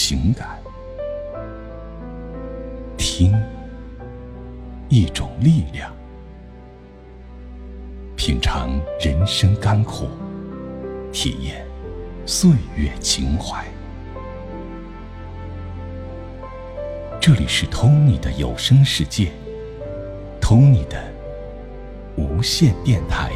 情感，听一种力量，品尝人生甘苦，体验岁月情怀。这里是 Tony 的有声世界，Tony 的无线电台。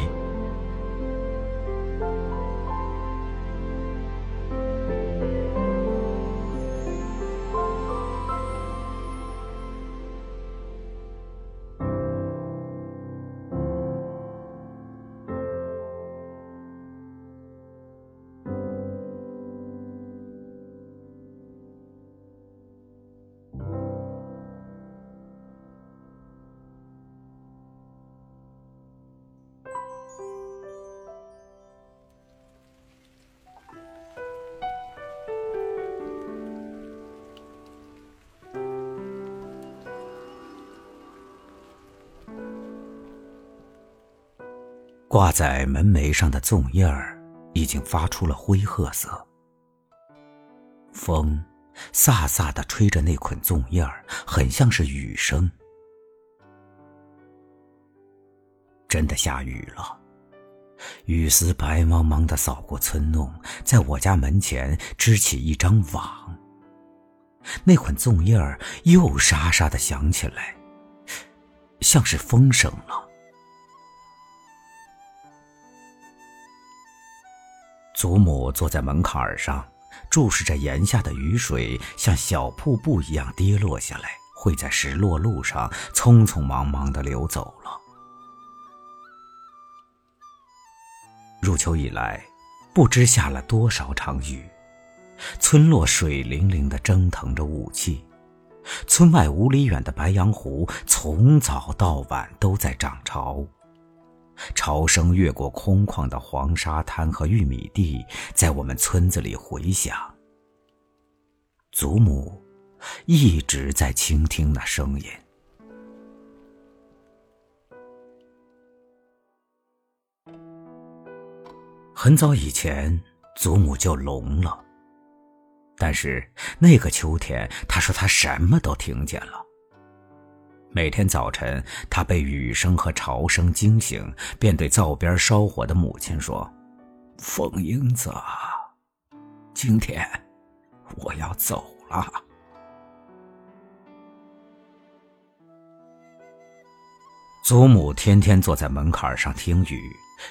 挂在门楣上的粽叶儿已经发出了灰褐色，风飒飒的吹着那捆粽叶儿，很像是雨声。真的下雨了，雨丝白茫茫的扫过村弄，在我家门前织起一张网。那捆粽叶儿又沙沙的响起来，像是风声了。祖母坐在门槛上，注视着檐下的雨水，像小瀑布一样跌落下来，会在石落路上匆匆忙忙的流走了。入秋以来，不知下了多少场雨，村落水灵灵的蒸腾着雾气，村外五里远的白杨湖从早到晚都在涨潮。潮声越过空旷的黄沙滩和玉米地，在我们村子里回响。祖母一直在倾听那声音。很早以前，祖母就聋了，但是那个秋天，她说她什么都听见了。每天早晨，他被雨声和潮声惊醒，便对灶边烧火的母亲说：“凤英子，今天我要走了。”祖母天天坐在门槛上听雨，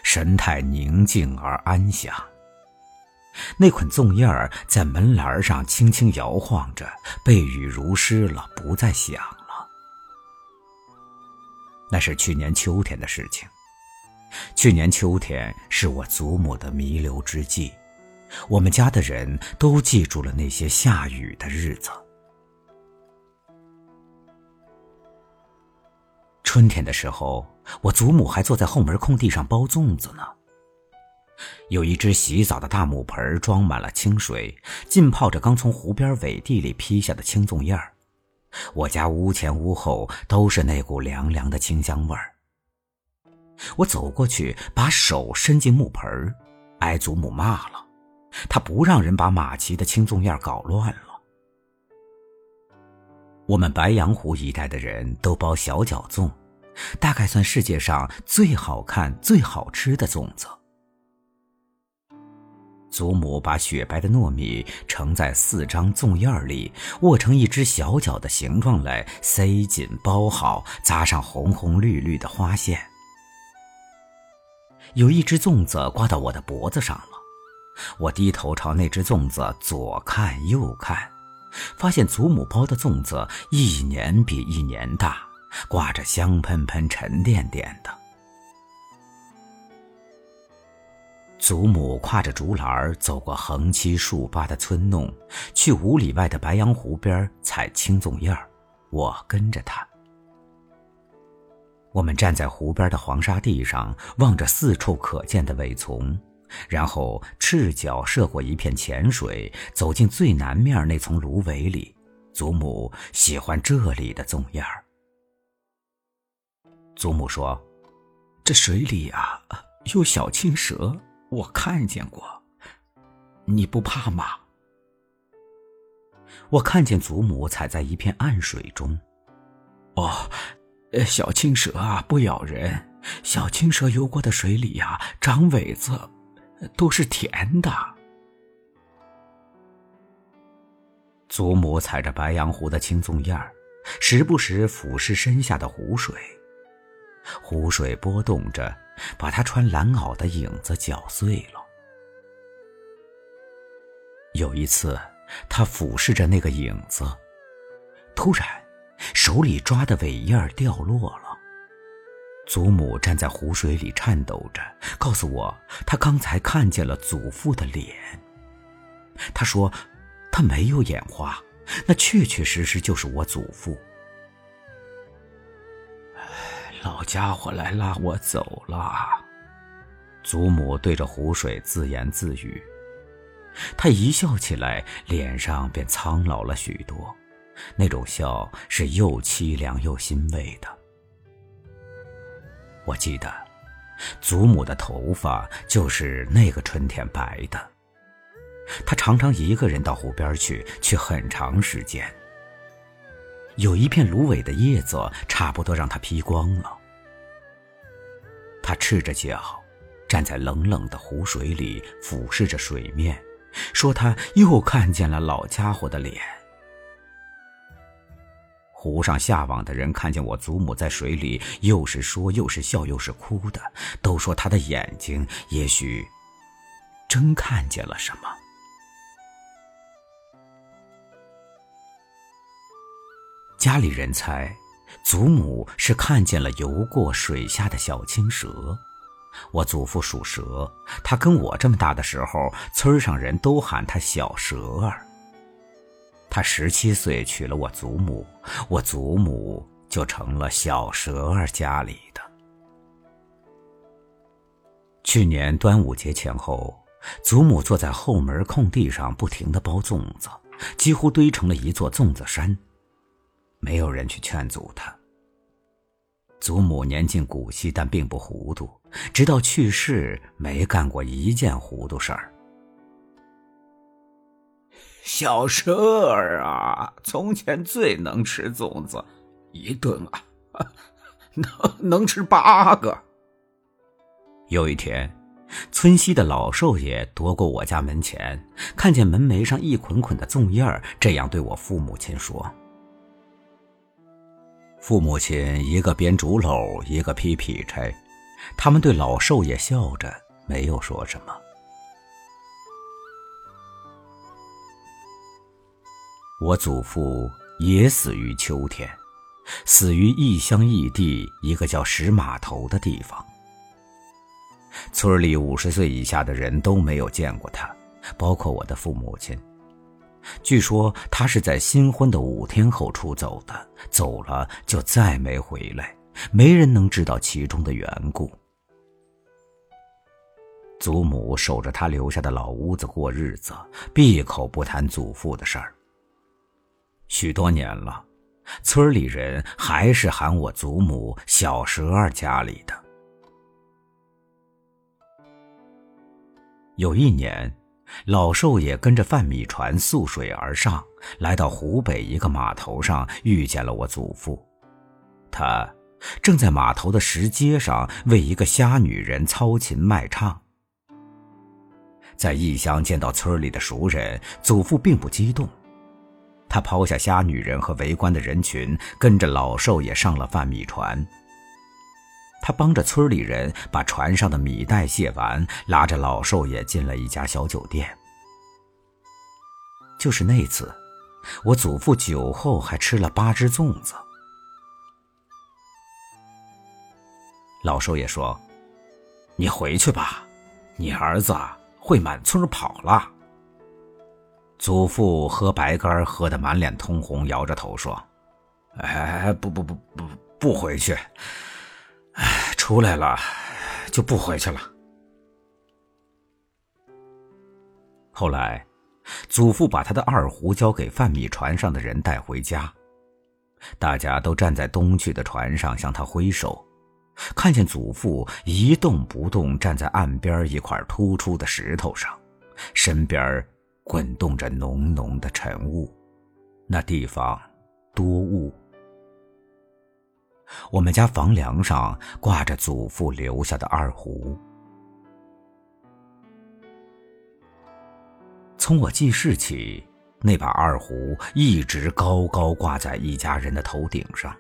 神态宁静而安详。那捆粽叶儿在门栏上轻轻摇晃着，被雨濡湿了，不再响。那是去年秋天的事情。去年秋天是我祖母的弥留之际，我们家的人都记住了那些下雨的日子。春天的时候，我祖母还坐在后门空地上包粽子呢。有一只洗澡的大木盆，装满了清水，浸泡着刚从湖边苇地里劈下的青粽叶儿。我家屋前屋后都是那股凉凉的清香味儿。我走过去，把手伸进木盆儿，挨祖母骂了。她不让人把马旗的青粽叶搞乱了。我们白杨湖一带的人都包小脚粽，大概算世界上最好看、最好吃的粽子。祖母把雪白的糯米盛在四张粽叶里，握成一只小脚的形状来，塞紧包好，扎上红红绿绿的花线。有一只粽子挂到我的脖子上了，我低头朝那只粽子左看右看，发现祖母包的粽子一年比一年大，挂着香喷喷、沉甸甸的。祖母挎着竹篮走过横七竖八的村弄，去五里外的白杨湖边采青粽叶儿。我跟着她。我们站在湖边的黄沙地上，望着四处可见的苇丛，然后赤脚涉过一片浅水，走进最南面那丛芦苇里。祖母喜欢这里的粽叶儿。祖母说：“这水里啊，有小青蛇。”我看见过，你不怕吗？我看见祖母踩在一片暗水中。哦，小青蛇啊，不咬人。小青蛇游过的水里呀，长尾子，都是甜的。祖母踩着白杨湖的青粽叶儿，时不时俯视身下的湖水。湖水波动着，把他穿蓝袄的影子搅碎了。有一次，他俯视着那个影子，突然，手里抓的尾叶掉落了。祖母站在湖水里颤抖着，告诉我，她刚才看见了祖父的脸。她说，他没有眼花，那确确实实就是我祖父。老家伙来拉我走了，祖母对着湖水自言自语。他一笑起来，脸上便苍老了许多，那种笑是又凄凉又欣慰的。我记得，祖母的头发就是那个春天白的。她常常一个人到湖边去，去很长时间。有一片芦苇的叶子，差不多让他披光了。他赤着脚，站在冷冷的湖水里，俯视着水面。说他又看见了老家伙的脸。湖上下网的人看见我祖母在水里，又是说又是笑又是哭的，都说他的眼睛也许真看见了什么。家里人猜，祖母是看见了游过水下的小青蛇。我祖父属蛇，他跟我这么大的时候，村上人都喊他小蛇儿。他十七岁娶了我祖母，我祖母就成了小蛇儿家里的。去年端午节前后，祖母坐在后门空地上，不停的包粽子，几乎堆成了一座粽子山，没有人去劝阻他。祖母年近古稀，但并不糊涂。直到去世，没干过一件糊涂事儿。小蛇儿啊，从前最能吃粽子，一顿啊，能能吃八个。有一天，村西的老寿爷踱过我家门前，看见门楣上一捆捆的粽叶儿，这样对我父母亲说。父母亲一个编竹篓，一个劈劈柴，他们对老寿爷笑着，没有说什么。我祖父也死于秋天，死于异乡异地一个叫石码头的地方。村里五十岁以下的人都没有见过他，包括我的父母亲。据说他是在新婚的五天后出走的，走了就再没回来，没人能知道其中的缘故。祖母守着他留下的老屋子过日子，闭口不谈祖父的事儿。许多年了，村里人还是喊我祖母小蛇儿家里的。有一年。老兽爷跟着贩米船溯水而上，来到湖北一个码头上，遇见了我祖父。他正在码头的石阶上为一个瞎女人操琴卖唱。在异乡见到村里的熟人，祖父并不激动。他抛下瞎女人和围观的人群，跟着老兽也上了贩米船。他帮着村里人把船上的米袋卸完，拉着老寿爷进了一家小酒店。就是那次，我祖父酒后还吃了八只粽子。老寿爷说：“你回去吧，你儿子会满村跑了。”祖父喝白干喝得满脸通红，摇着头说：“哎，不不不不，不回去。”哎，出来了，就不回去了。后来，祖父把他的二胡交给贩米船上的人带回家，大家都站在东去的船上向他挥手，看见祖父一动不动站在岸边一块突出的石头上，身边滚动着浓浓的晨雾。那地方多雾。我们家房梁上挂着祖父留下的二胡。从我记事起，那把二胡一直高高挂在一家人的头顶上。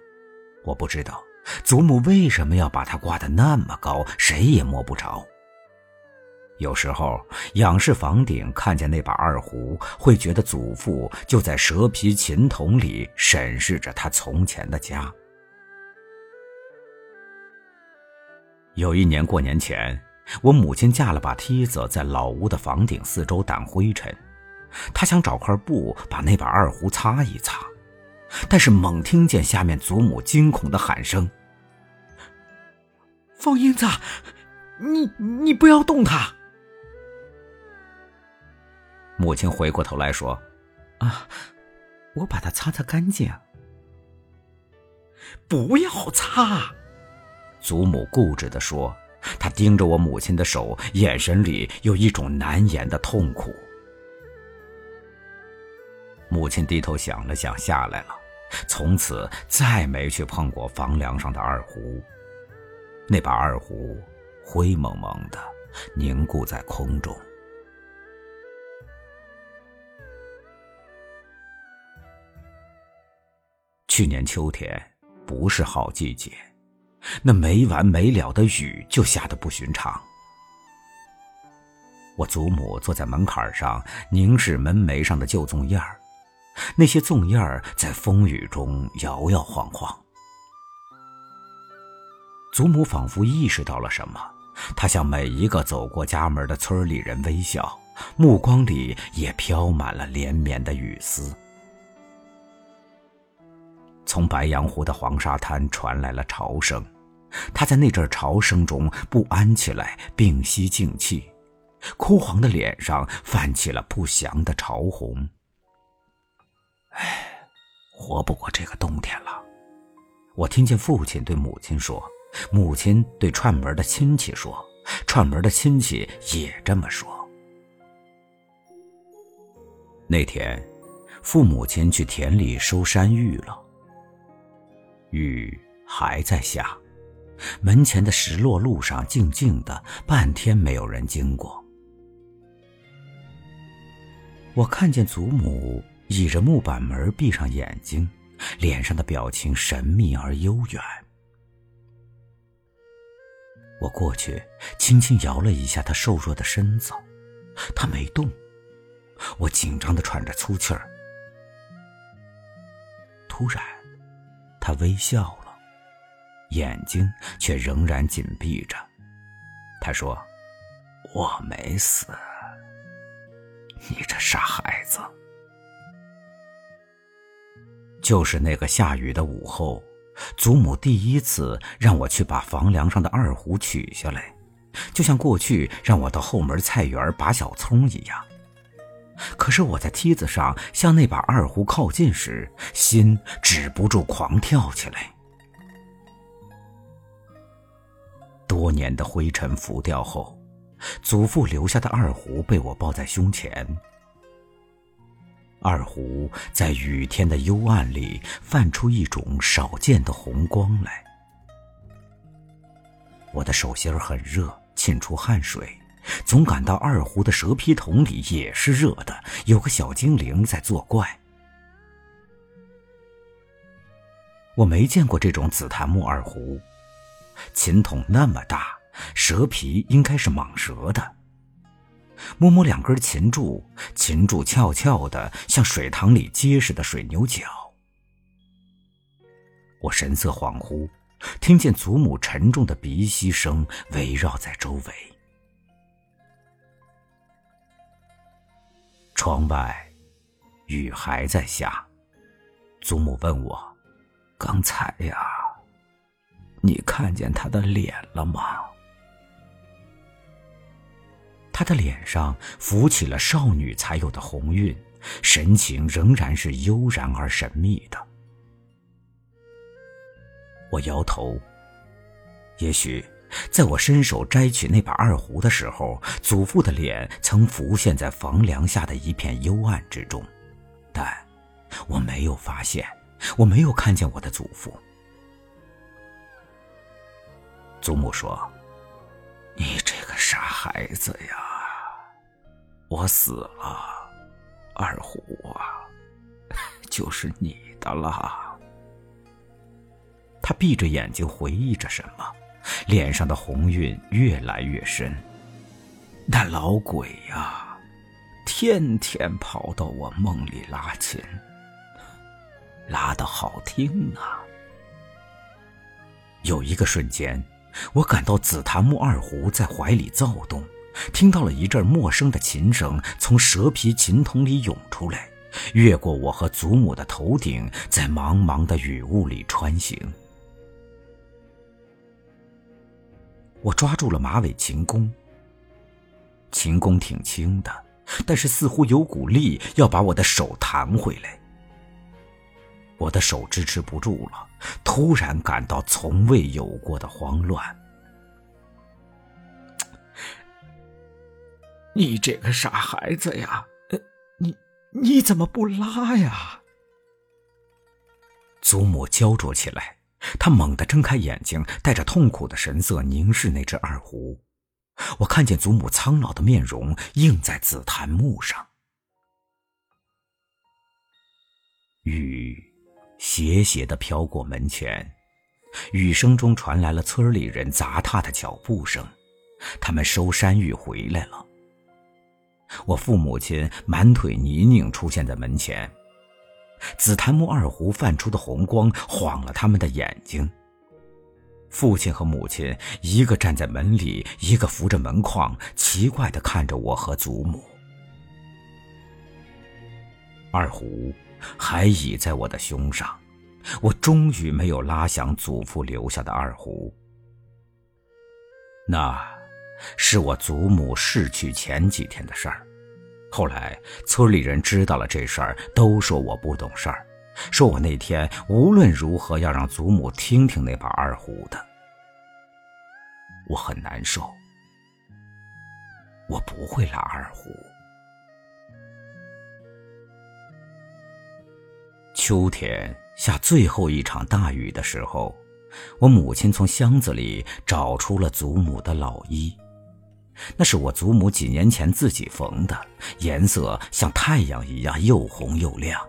我不知道祖母为什么要把它挂得那么高，谁也摸不着。有时候仰视房顶，看见那把二胡，会觉得祖父就在蛇皮琴筒里审视着他从前的家。有一年过年前，我母亲架了把梯子在老屋的房顶四周掸灰尘，她想找块布把那把二胡擦一擦，但是猛听见下面祖母惊恐的喊声：“方英子，你你不要动它！”母亲回过头来说：“啊，我把它擦擦干净。”不要擦。祖母固执地说：“她盯着我母亲的手，眼神里有一种难言的痛苦。”母亲低头想了想，下来了，从此再没去碰过房梁上的二胡。那把二胡灰蒙蒙的，凝固在空中。去年秋天不是好季节。那没完没了的雨就下得不寻常。我祖母坐在门槛上，凝视门楣上的旧粽叶儿，那些粽叶儿在风雨中摇摇晃晃。祖母仿佛意识到了什么，她向每一个走过家门的村里人微笑，目光里也飘满了连绵的雨丝。从白洋湖的黄沙滩传来了潮声，他在那阵潮声中不安起来，屏息静气，枯黄的脸上泛起了不祥的潮红。唉，活不过这个冬天了。我听见父亲对母亲说，母亲对串门的亲戚说，串门的亲戚也这么说。那天，父母亲去田里收山芋了。雨还在下，门前的石落路上静静的，半天没有人经过。我看见祖母倚着木板门，闭上眼睛，脸上的表情神秘而悠远。我过去，轻轻摇了一下她瘦弱的身子，她没动。我紧张的喘着粗气儿，突然。他微笑了，眼睛却仍然紧闭着。他说：“我没死，你这傻孩子。”就是那个下雨的午后，祖母第一次让我去把房梁上的二胡取下来，就像过去让我到后门菜园拔小葱一样。可是我在梯子上向那把二胡靠近时，心止不住狂跳起来。多年的灰尘浮掉后，祖父留下的二胡被我抱在胸前。二胡在雨天的幽暗里泛出一种少见的红光来。我的手心很热，沁出汗水。总感到二胡的蛇皮筒里也是热的，有个小精灵在作怪。我没见过这种紫檀木二胡，琴筒那么大，蛇皮应该是蟒蛇的。摸摸两根琴柱，琴柱翘翘的，像水塘里结实的水牛角。我神色恍惚，听见祖母沉重的鼻息声围绕在周围。窗外，雨还在下。祖母问我：“刚才呀，你看见他的脸了吗？”他的脸上浮起了少女才有的红晕，神情仍然是悠然而神秘的。我摇头。也许。在我伸手摘取那把二胡的时候，祖父的脸曾浮现在房梁下的一片幽暗之中，但我没有发现，我没有看见我的祖父。祖母说：“你这个傻孩子呀，我死了，二虎啊，就是你的了。”他闭着眼睛回忆着什么，脸上的红晕越来越深。那老鬼呀，天天跑到我梦里拉琴，拉的好听啊。有一个瞬间。我感到紫檀木二胡在怀里躁动，听到了一阵陌生的琴声从蛇皮琴筒里涌出来，越过我和祖母的头顶，在茫茫的雨雾里穿行。我抓住了马尾琴弓，琴弓挺轻的，但是似乎有股力要把我的手弹回来。我的手支持不住了，突然感到从未有过的慌乱。你这个傻孩子呀，你你怎么不拉呀？祖母焦灼起来，他猛地睁开眼睛，带着痛苦的神色凝视那只二胡。我看见祖母苍老的面容映在紫檀木上，雨。斜斜的飘过门前，雨声中传来了村里人砸踏的脚步声，他们收山芋回来了。我父母亲满腿泥泞出现在门前，紫檀木二胡泛出的红光晃了他们的眼睛。父亲和母亲一个站在门里，一个扶着门框，奇怪的看着我和祖母。二胡。还倚在我的胸上，我终于没有拉响祖父留下的二胡。那，是我祖母逝去前几天的事儿。后来村里人知道了这事儿，都说我不懂事儿，说我那天无论如何要让祖母听听那把二胡的。我很难受，我不会拉二胡。秋天下最后一场大雨的时候，我母亲从箱子里找出了祖母的老衣，那是我祖母几年前自己缝的，颜色像太阳一样又红又亮。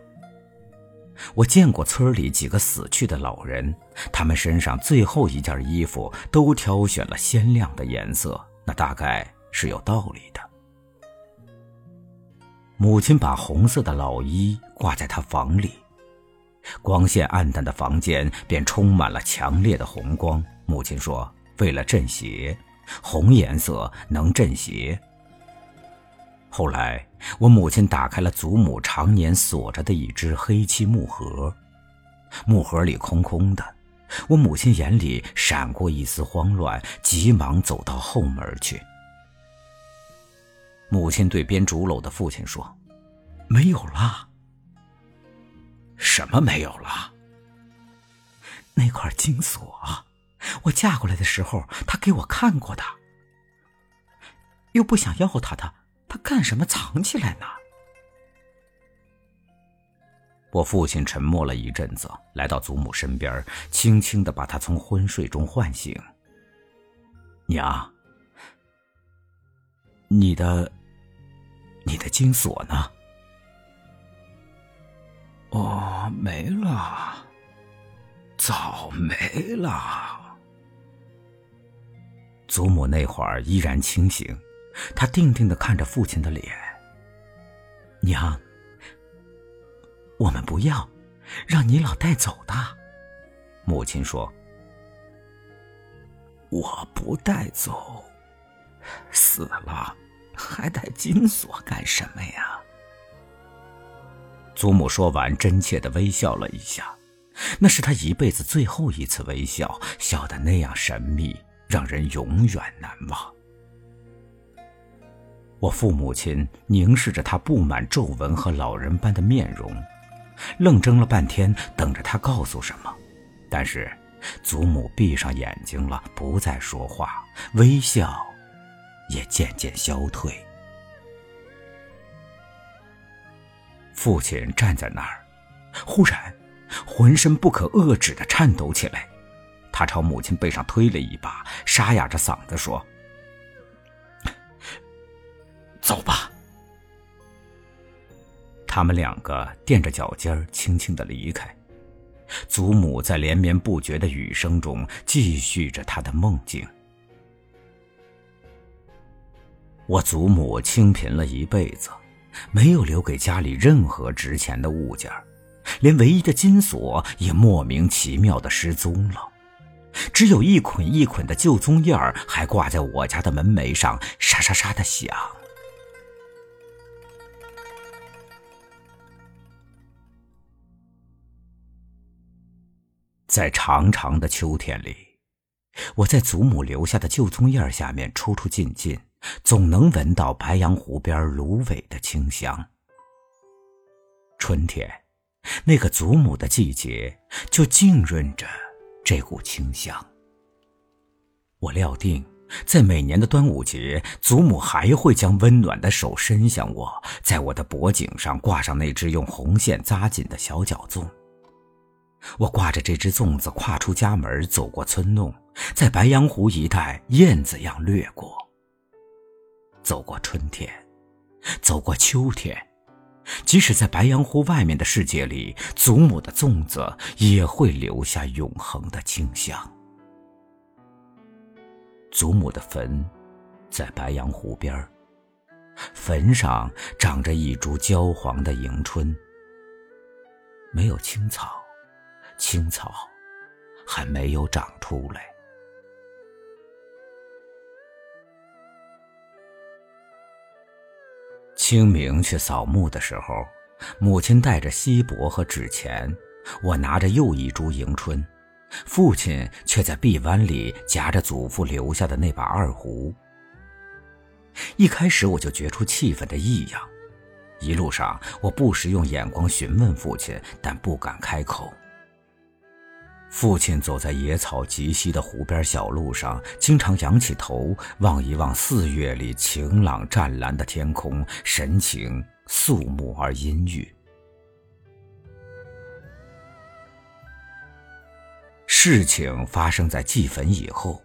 我见过村里几个死去的老人，他们身上最后一件衣服都挑选了鲜亮的颜色，那大概是有道理的。母亲把红色的老衣挂在她房里。光线暗淡的房间便充满了强烈的红光。母亲说：“为了镇邪，红颜色能镇邪。”后来，我母亲打开了祖母常年锁着的一只黑漆木盒，木盒里空空的。我母亲眼里闪过一丝慌乱，急忙走到后门去。母亲对编竹篓的父亲说：“没有了。”什么没有了？那块金锁，我嫁过来的时候他给我看过的。又不想要他的，他干什么藏起来呢？我父亲沉默了一阵子，来到祖母身边，轻轻的把她从昏睡中唤醒。娘，你的，你的金锁呢？哦，没了，早没了。祖母那会儿依然清醒，她定定的看着父亲的脸。娘，我们不要，让你老带走的。母亲说：“我不带走，死了还带金锁干什么呀？”祖母说完，真切的微笑了一下，那是她一辈子最后一次微笑，笑得那样神秘，让人永远难忘。我父母亲凝视着他布满皱纹和老人般的面容，愣怔了半天，等着他告诉什么。但是，祖母闭上眼睛了，不再说话，微笑也渐渐消退。父亲站在那儿，忽然，浑身不可遏制的颤抖起来。他朝母亲背上推了一把，沙哑着嗓子说：“走吧。”他们两个垫着脚尖轻轻的离开。祖母在连绵不绝的雨声中继续着她的梦境。我祖母清贫了一辈子，没有留给家里任何值钱的物件，连唯一的金锁也莫名其妙的失踪了，只有一捆一捆的旧棕叶儿还挂在我家的门楣上，沙沙沙的响。在长长的秋天里，我在祖母留下的旧棕叶下面出出进进，总能闻到白杨湖边芦苇的清香。春天，那个祖母的季节，就浸润着这股清香。我料定，在每年的端午节，祖母还会将温暖的手伸向我，在我的脖颈上挂上那只用红线扎紧的小脚粽。我挂着这只粽子，跨出家门，走过村弄，在白杨湖一带燕子样掠过。走过春天，走过秋天，即使在白杨湖外面的世界里，祖母的粽子也会留下永恒的清香。祖母的坟，在白杨湖边坟上长着一株焦黄的迎春，没有青草。青草还没有长出来。清明去扫墓的时候，母亲带着锡箔和纸钱，我拿着又一株迎春，父亲却在臂弯里夹着祖父留下的那把二胡。一开始我就觉出气氛的异样，一路上我不时用眼光询问父亲，但不敢开口。父亲走在野草极稀的湖边小路上，经常仰起头望一望四月里晴朗湛蓝的天空，神情肃穆而阴郁。事情发生在祭坟以后，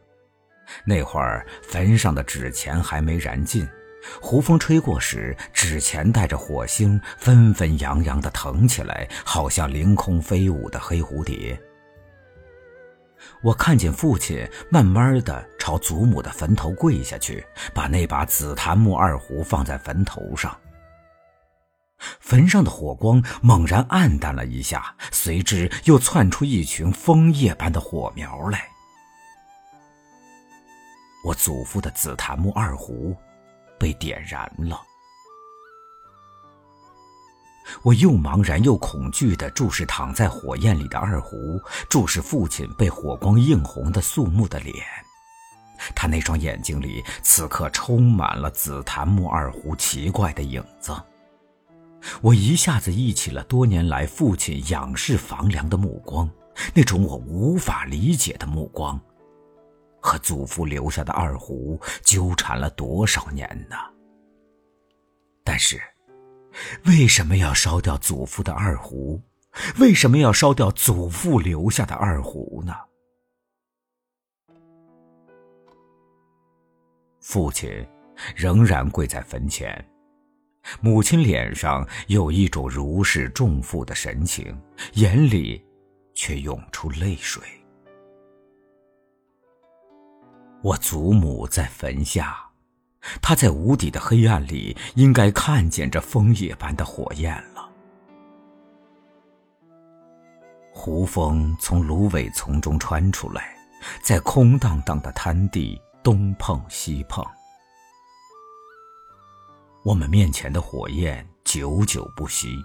那会儿坟上的纸钱还没燃尽，胡风吹过时，纸钱带着火星纷纷扬扬的腾起来，好像凌空飞舞的黑蝴蝶。我看见父亲慢慢的朝祖母的坟头跪下去，把那把紫檀木二胡放在坟头上。坟上的火光猛然暗淡了一下，随之又窜出一群枫叶般的火苗来。我祖父的紫檀木二胡被点燃了。我又茫然又恐惧地注视躺在火焰里的二胡，注视父亲被火光映红的肃穆的脸。他那双眼睛里此刻充满了紫檀木二胡奇怪的影子。我一下子忆起了多年来父亲仰视房梁的目光，那种我无法理解的目光，和祖父留下的二胡纠缠了多少年呢？但是。为什么要烧掉祖父的二胡？为什么要烧掉祖父留下的二胡呢？父亲仍然跪在坟前，母亲脸上有一种如释重负的神情，眼里却涌出泪水。我祖母在坟下。他在无底的黑暗里，应该看见这枫叶般的火焰了。胡风从芦苇丛中穿出来，在空荡荡的滩地东碰西碰。我们面前的火焰久久不熄，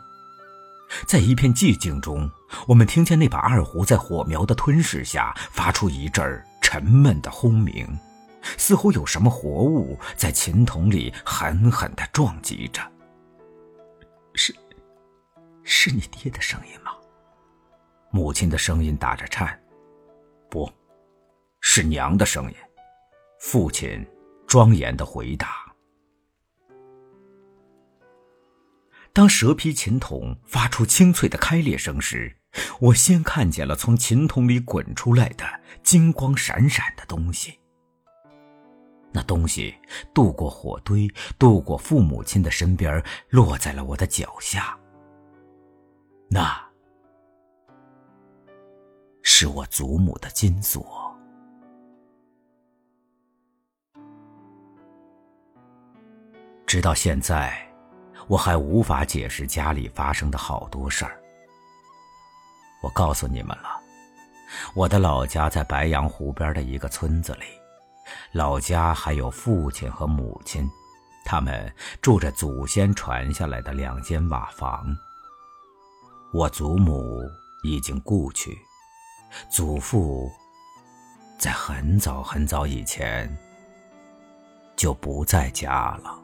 在一片寂静中，我们听见那把二胡在火苗的吞噬下发出一阵沉闷的轰鸣。似乎有什么活物在琴筒里狠狠的撞击着。是，是你爹的声音吗？母亲的声音打着颤。不，是娘的声音。父亲庄严的回答。当蛇皮琴筒发出清脆的开裂声时，我先看见了从琴筒里滚出来的金光闪闪的东西。那东西渡过火堆，渡过父母亲的身边，落在了我的脚下。那是我祖母的金锁。直到现在，我还无法解释家里发生的好多事儿。我告诉你们了，我的老家在白洋湖边的一个村子里，老家还有父亲和母亲，他们住着祖先传下来的两间瓦房。我祖母已经故去，祖父在很早很早以前就不在家了。